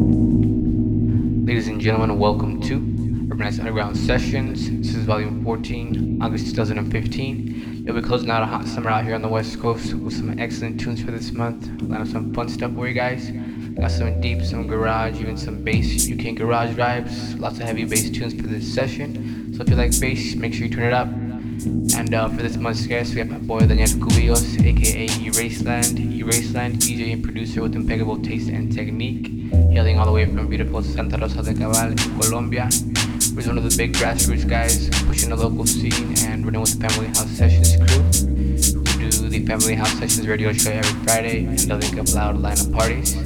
Ladies and gentlemen, welcome to Urbanized Underground Sessions. This is volume 14, August 2015. You'll be closing out a hot summer out here on the West Coast with some excellent tunes for this month. Line up some fun stuff for you guys. Got some deep, some garage, even some bass UK garage vibes. Lots of heavy bass tunes for this session. So if you like bass, make sure you turn it up. And uh, for this month's guest, we have my boy Daniel Cubillos, aka Eraseland. Eraseland, DJ and producer with impeccable taste and technique, hailing all the way from beautiful Santa Rosa de Cabal Colombia. He's one of the big grassroots guys pushing the local scene and running with the Family House Sessions crew, who do the Family House Sessions radio show every Friday and the Link Up Loud lineup parties.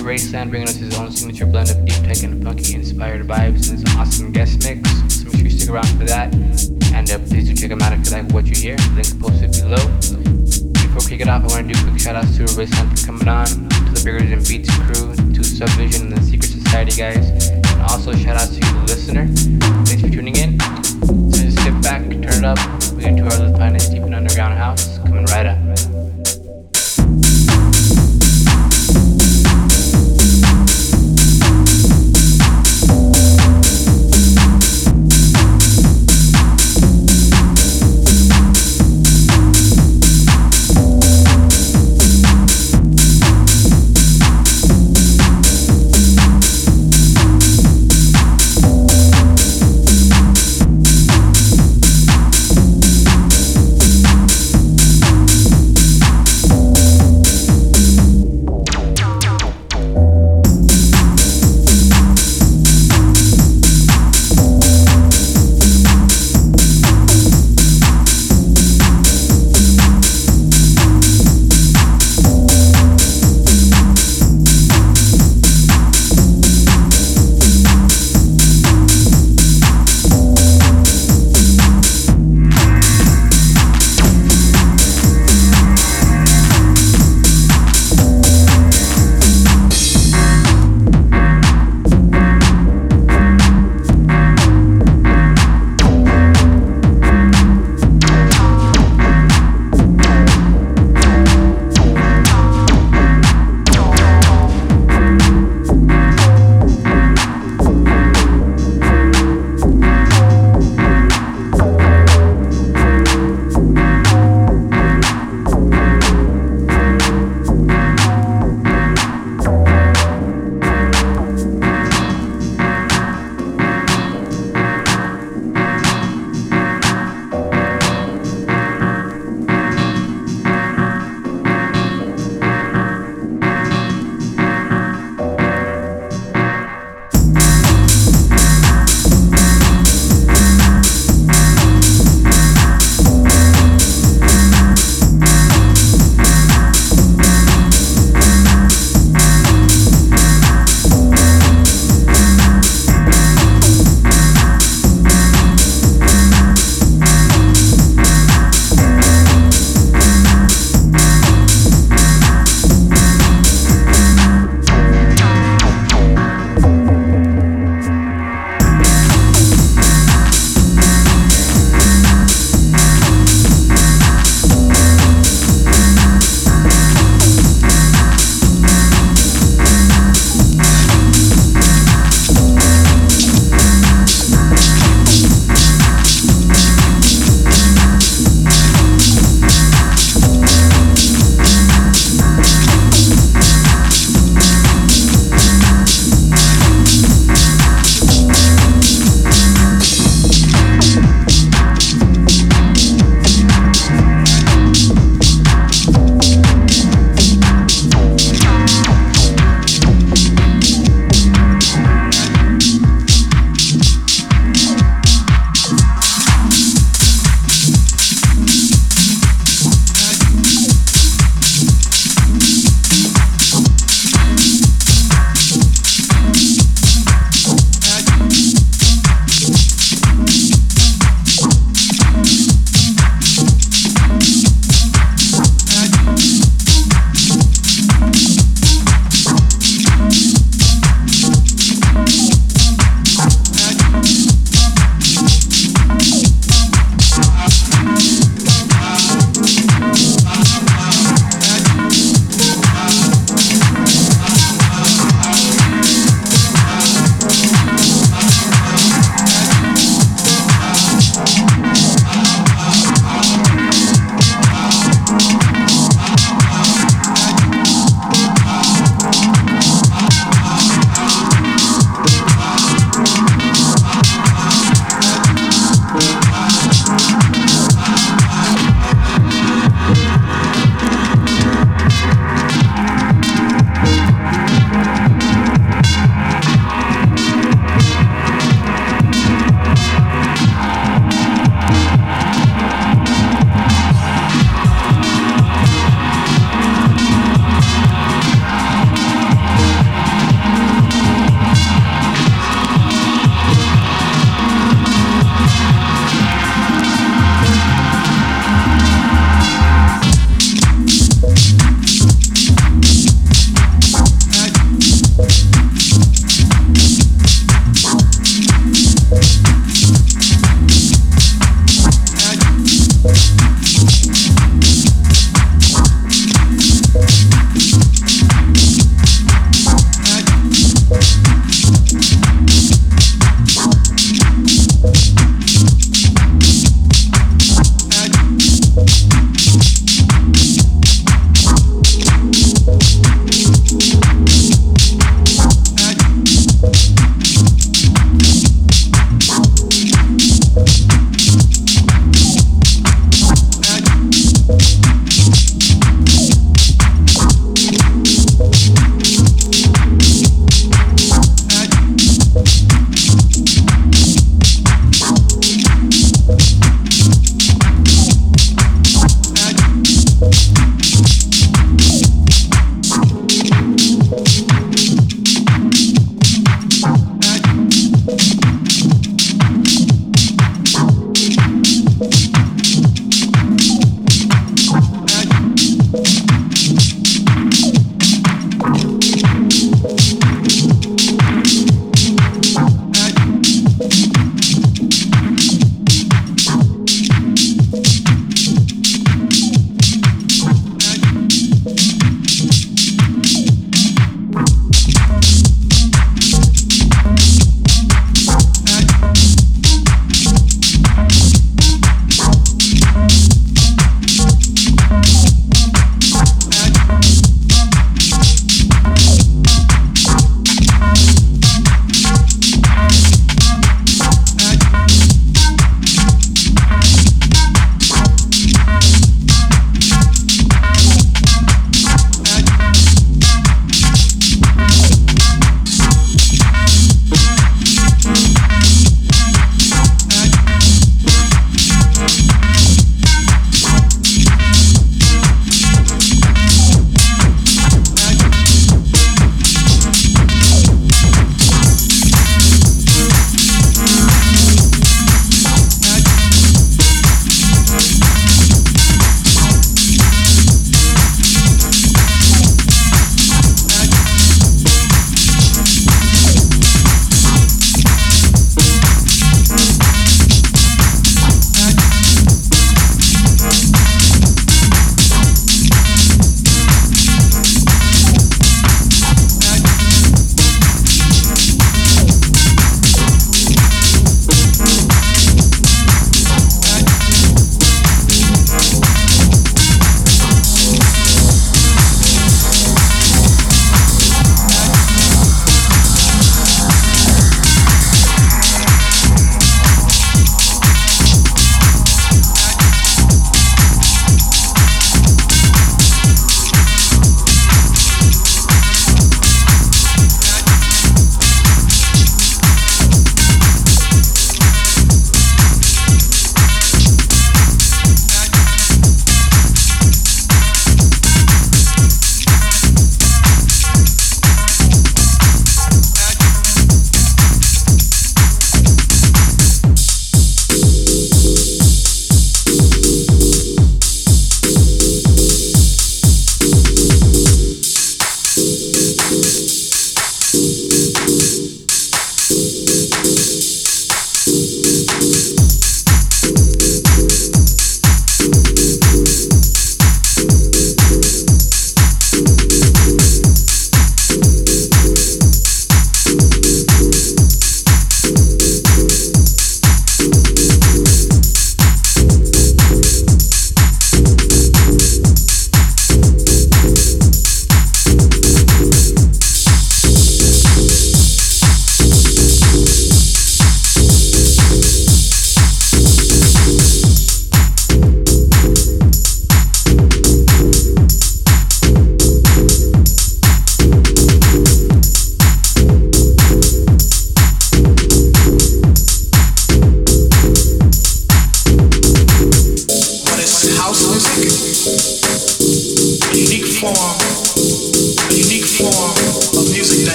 Eraseland bringing us his own signature blend of deep tech and funky inspired vibes and some awesome guest mix. So make sure you stick around for that. And uh, please do check them out if you like what you hear. Links posted below. Before we kick it off, I want to do a quick shout outs to Eraseland for coming on, to the Bigger Than Beats crew, Subvision and the Secret Society guys, and also shout out to you, the listener. Thanks for tuning in. So just sit back, turn it up. We get two hours of finest deep and underground house coming right up.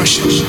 expression.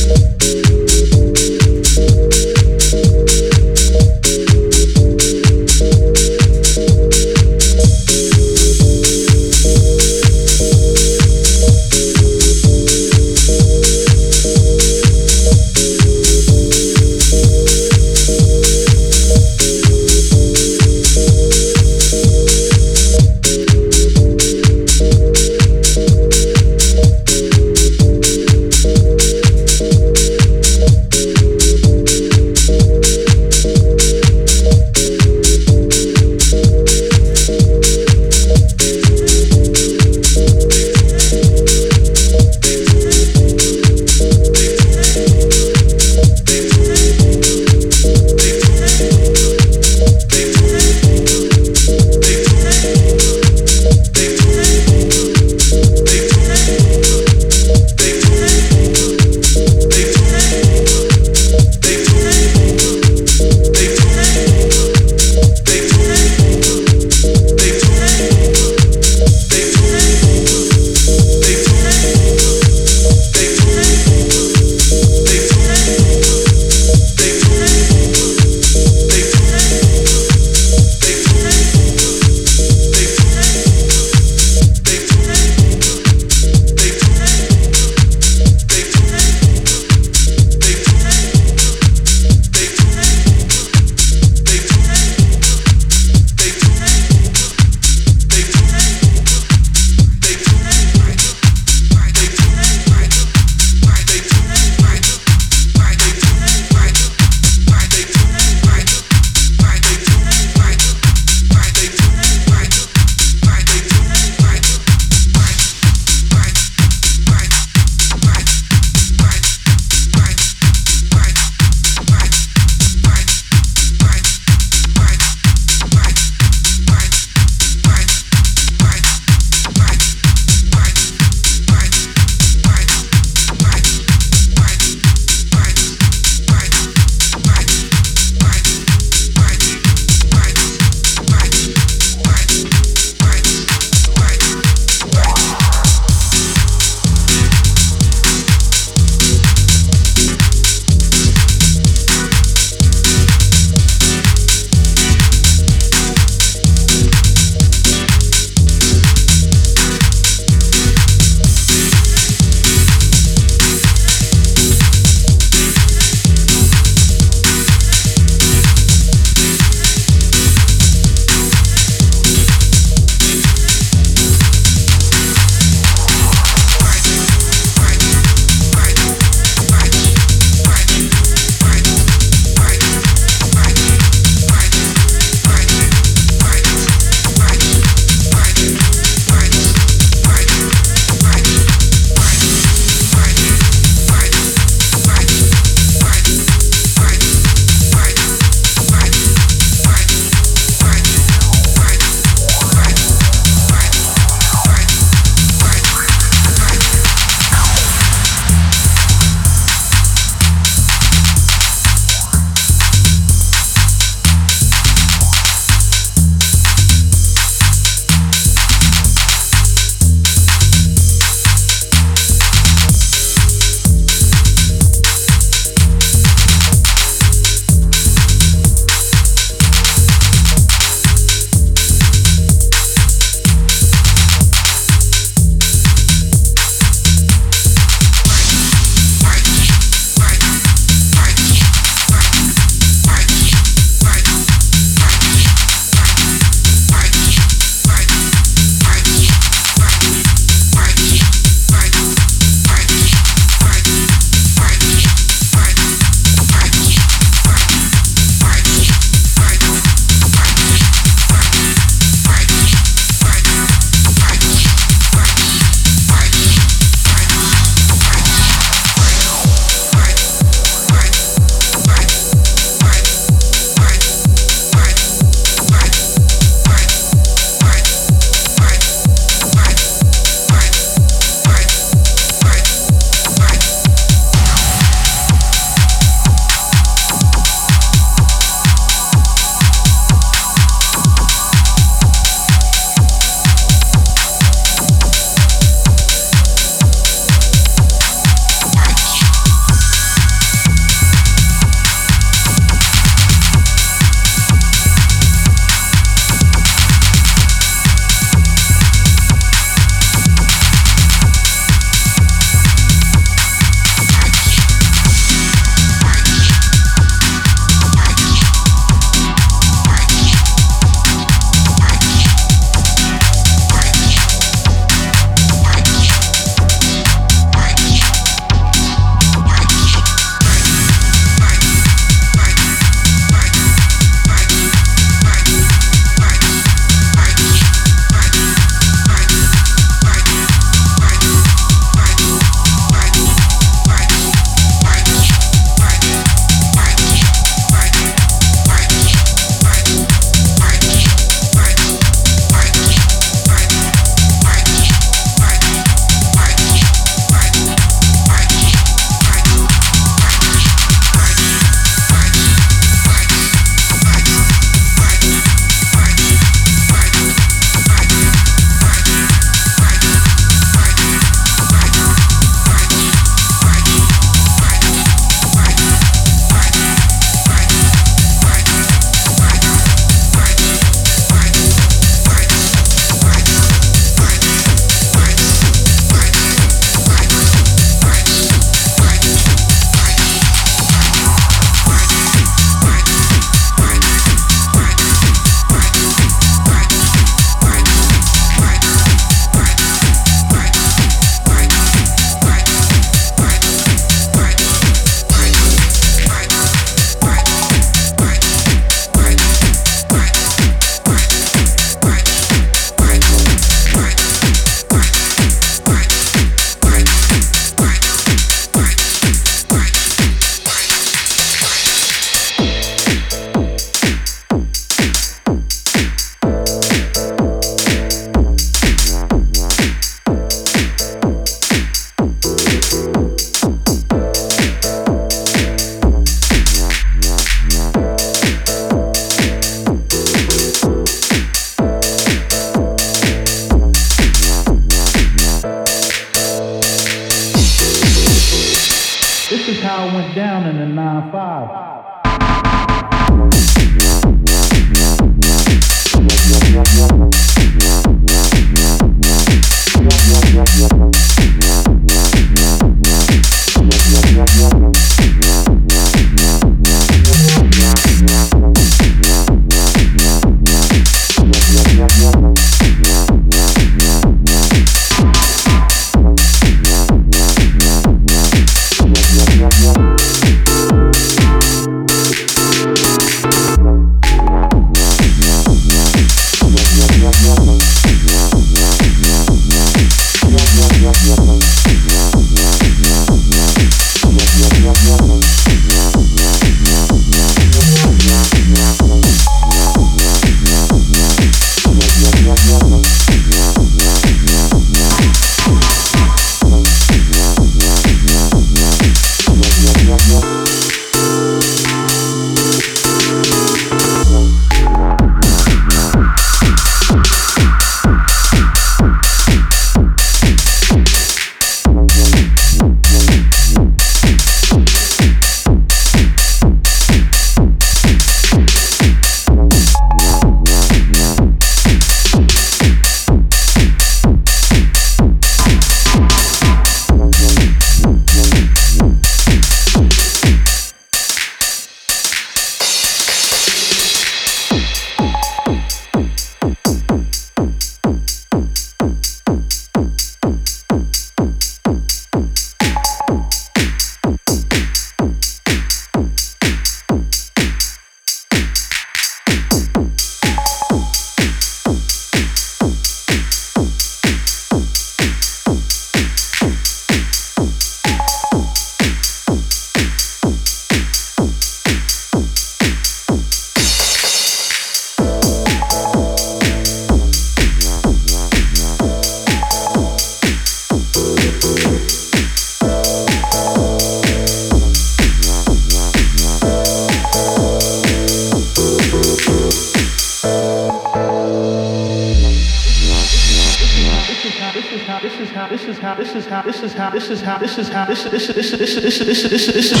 this is how this is how this is how this is this is this is this is this is this is this is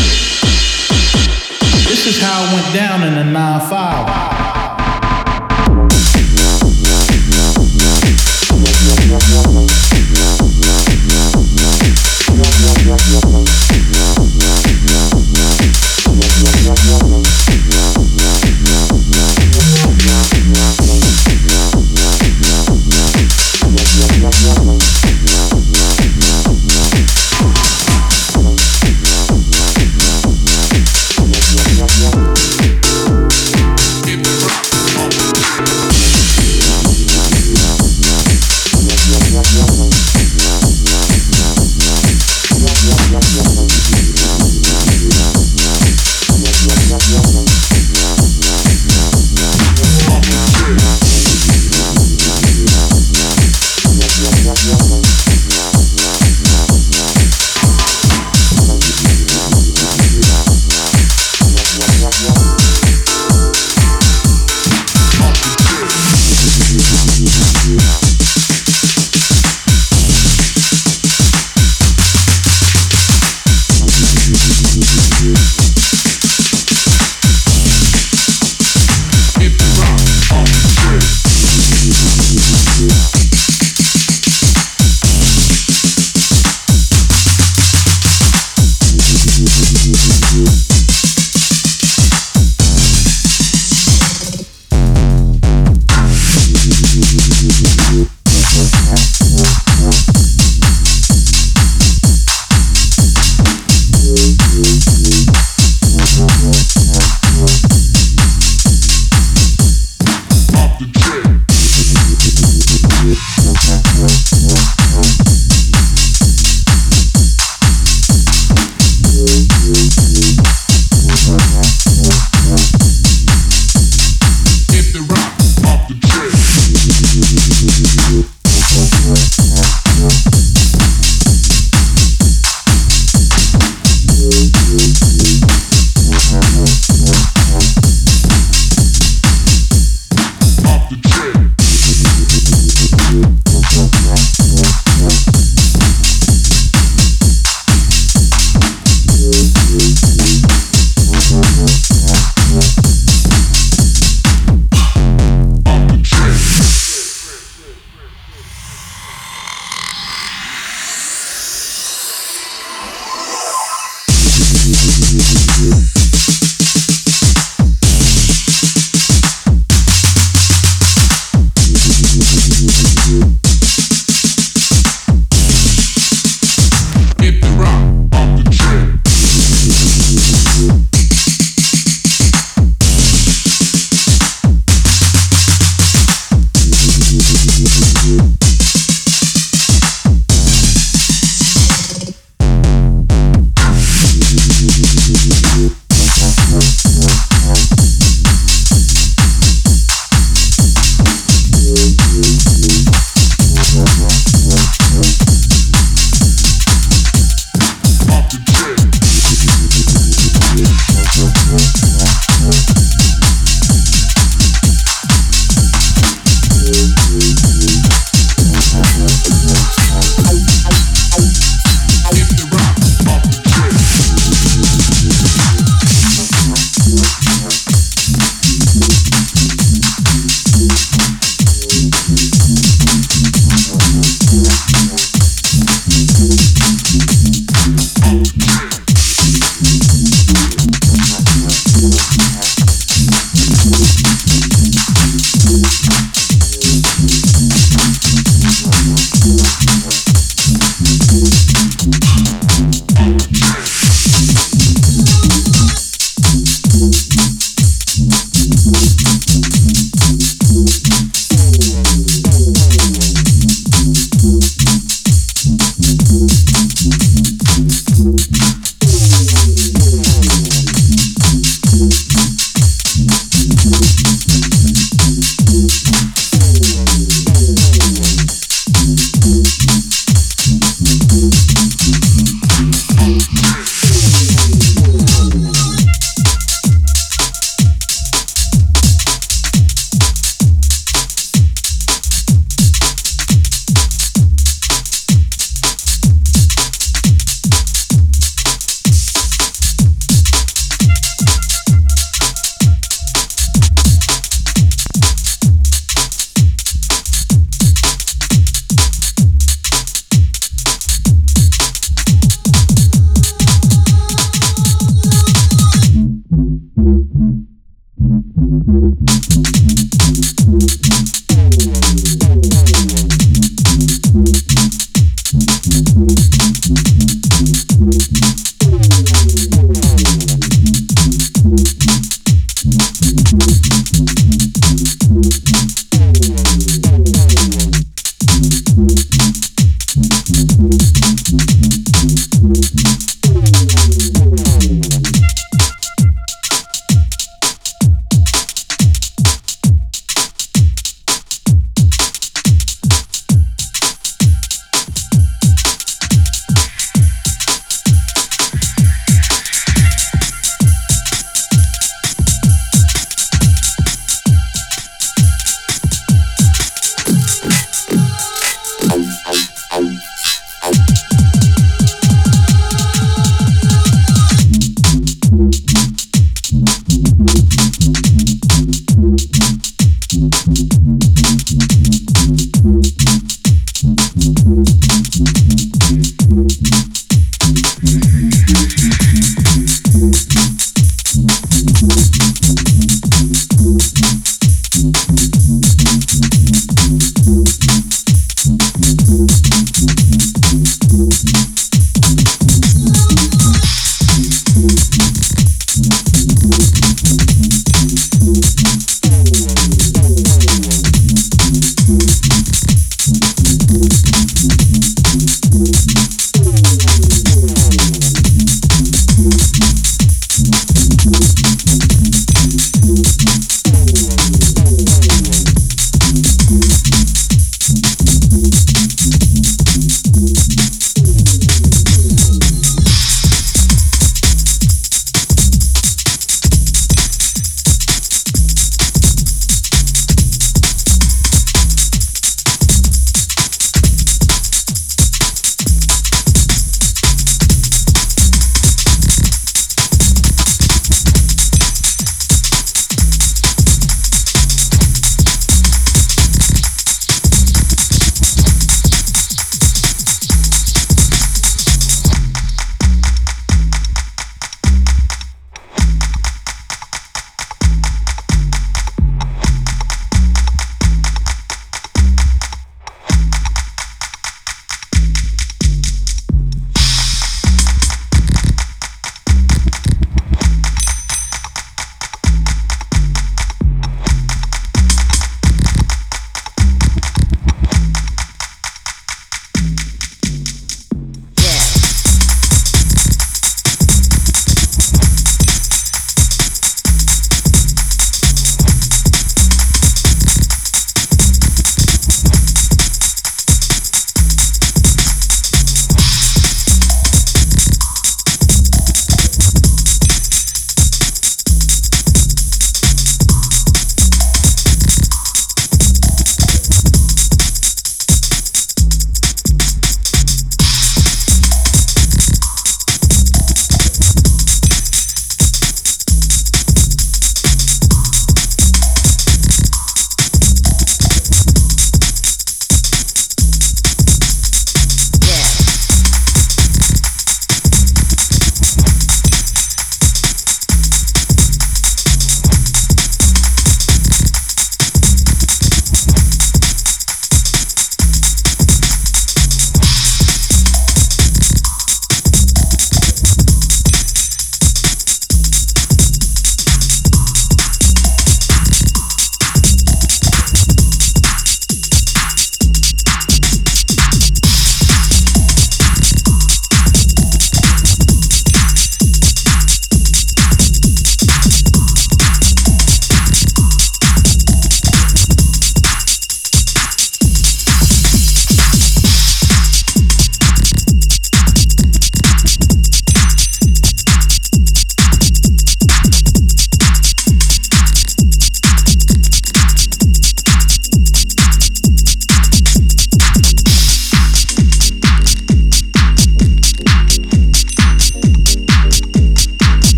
this is how it went down in the 9-5. Thank.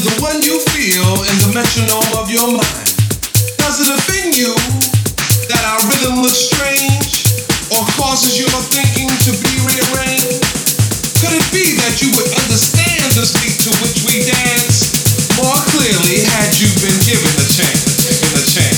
the one you feel in the metronome of your mind. Does it offend you that our rhythm looks strange or causes your thinking to be rearranged? Could it be that you would understand the speak to which we dance more clearly had you been given a chance, given a chance?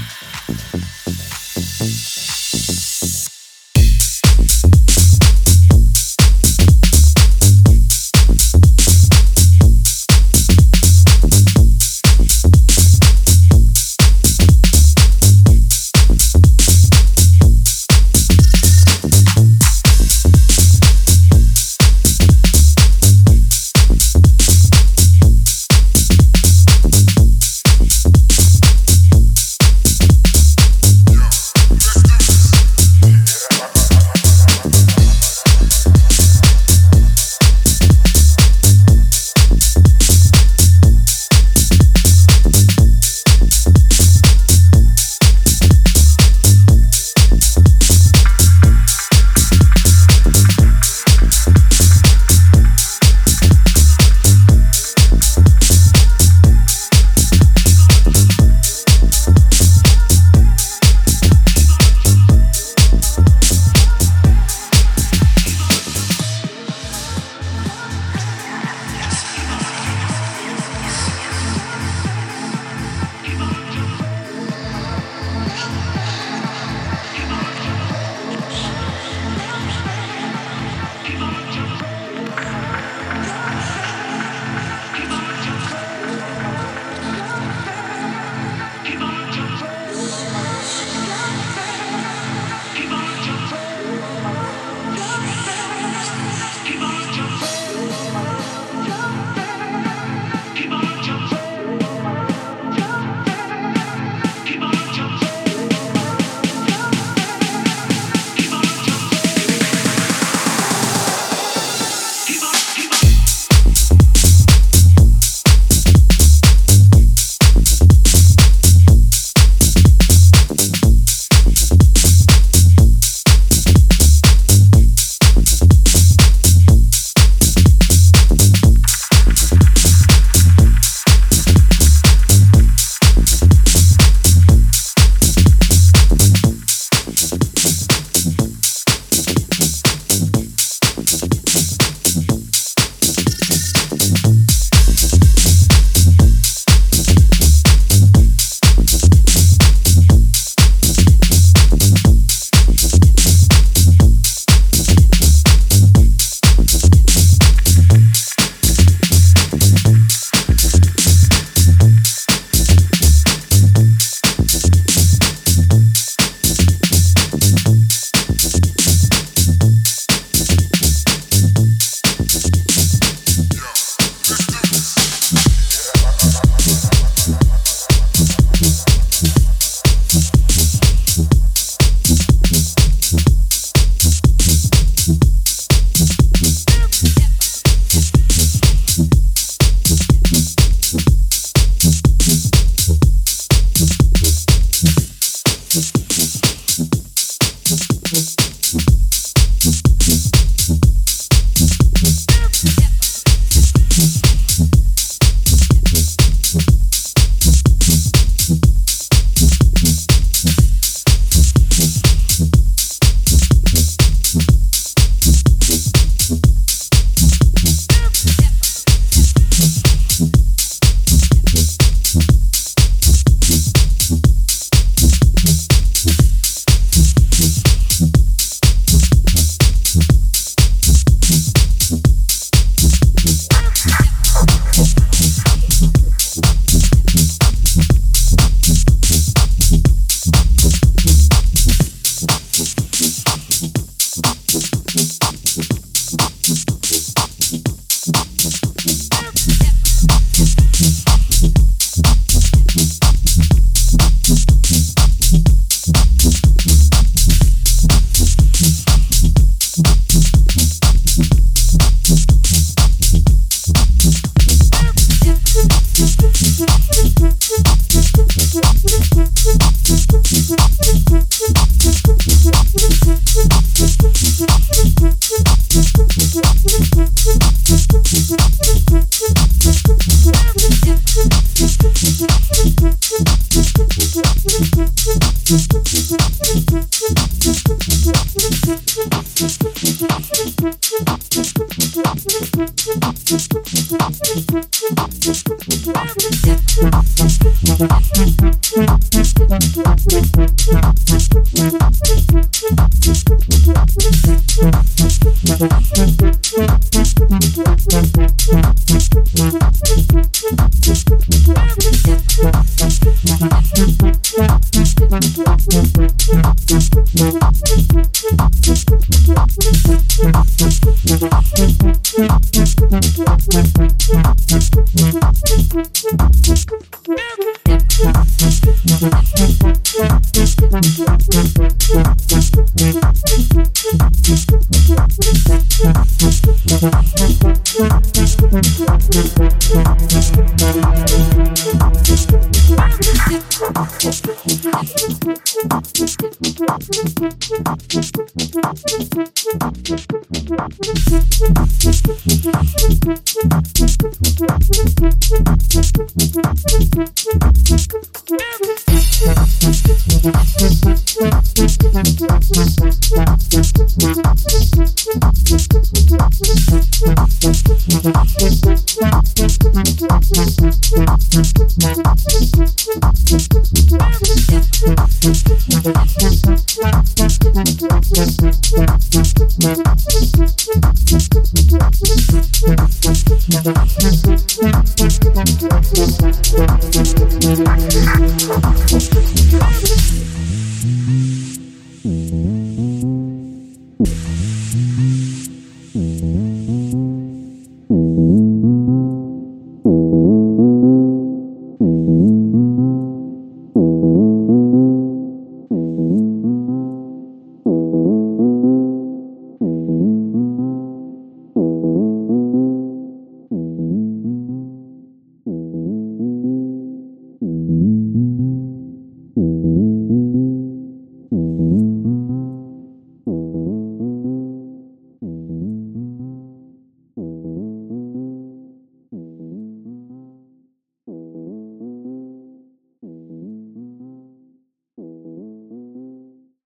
Mm-hmm.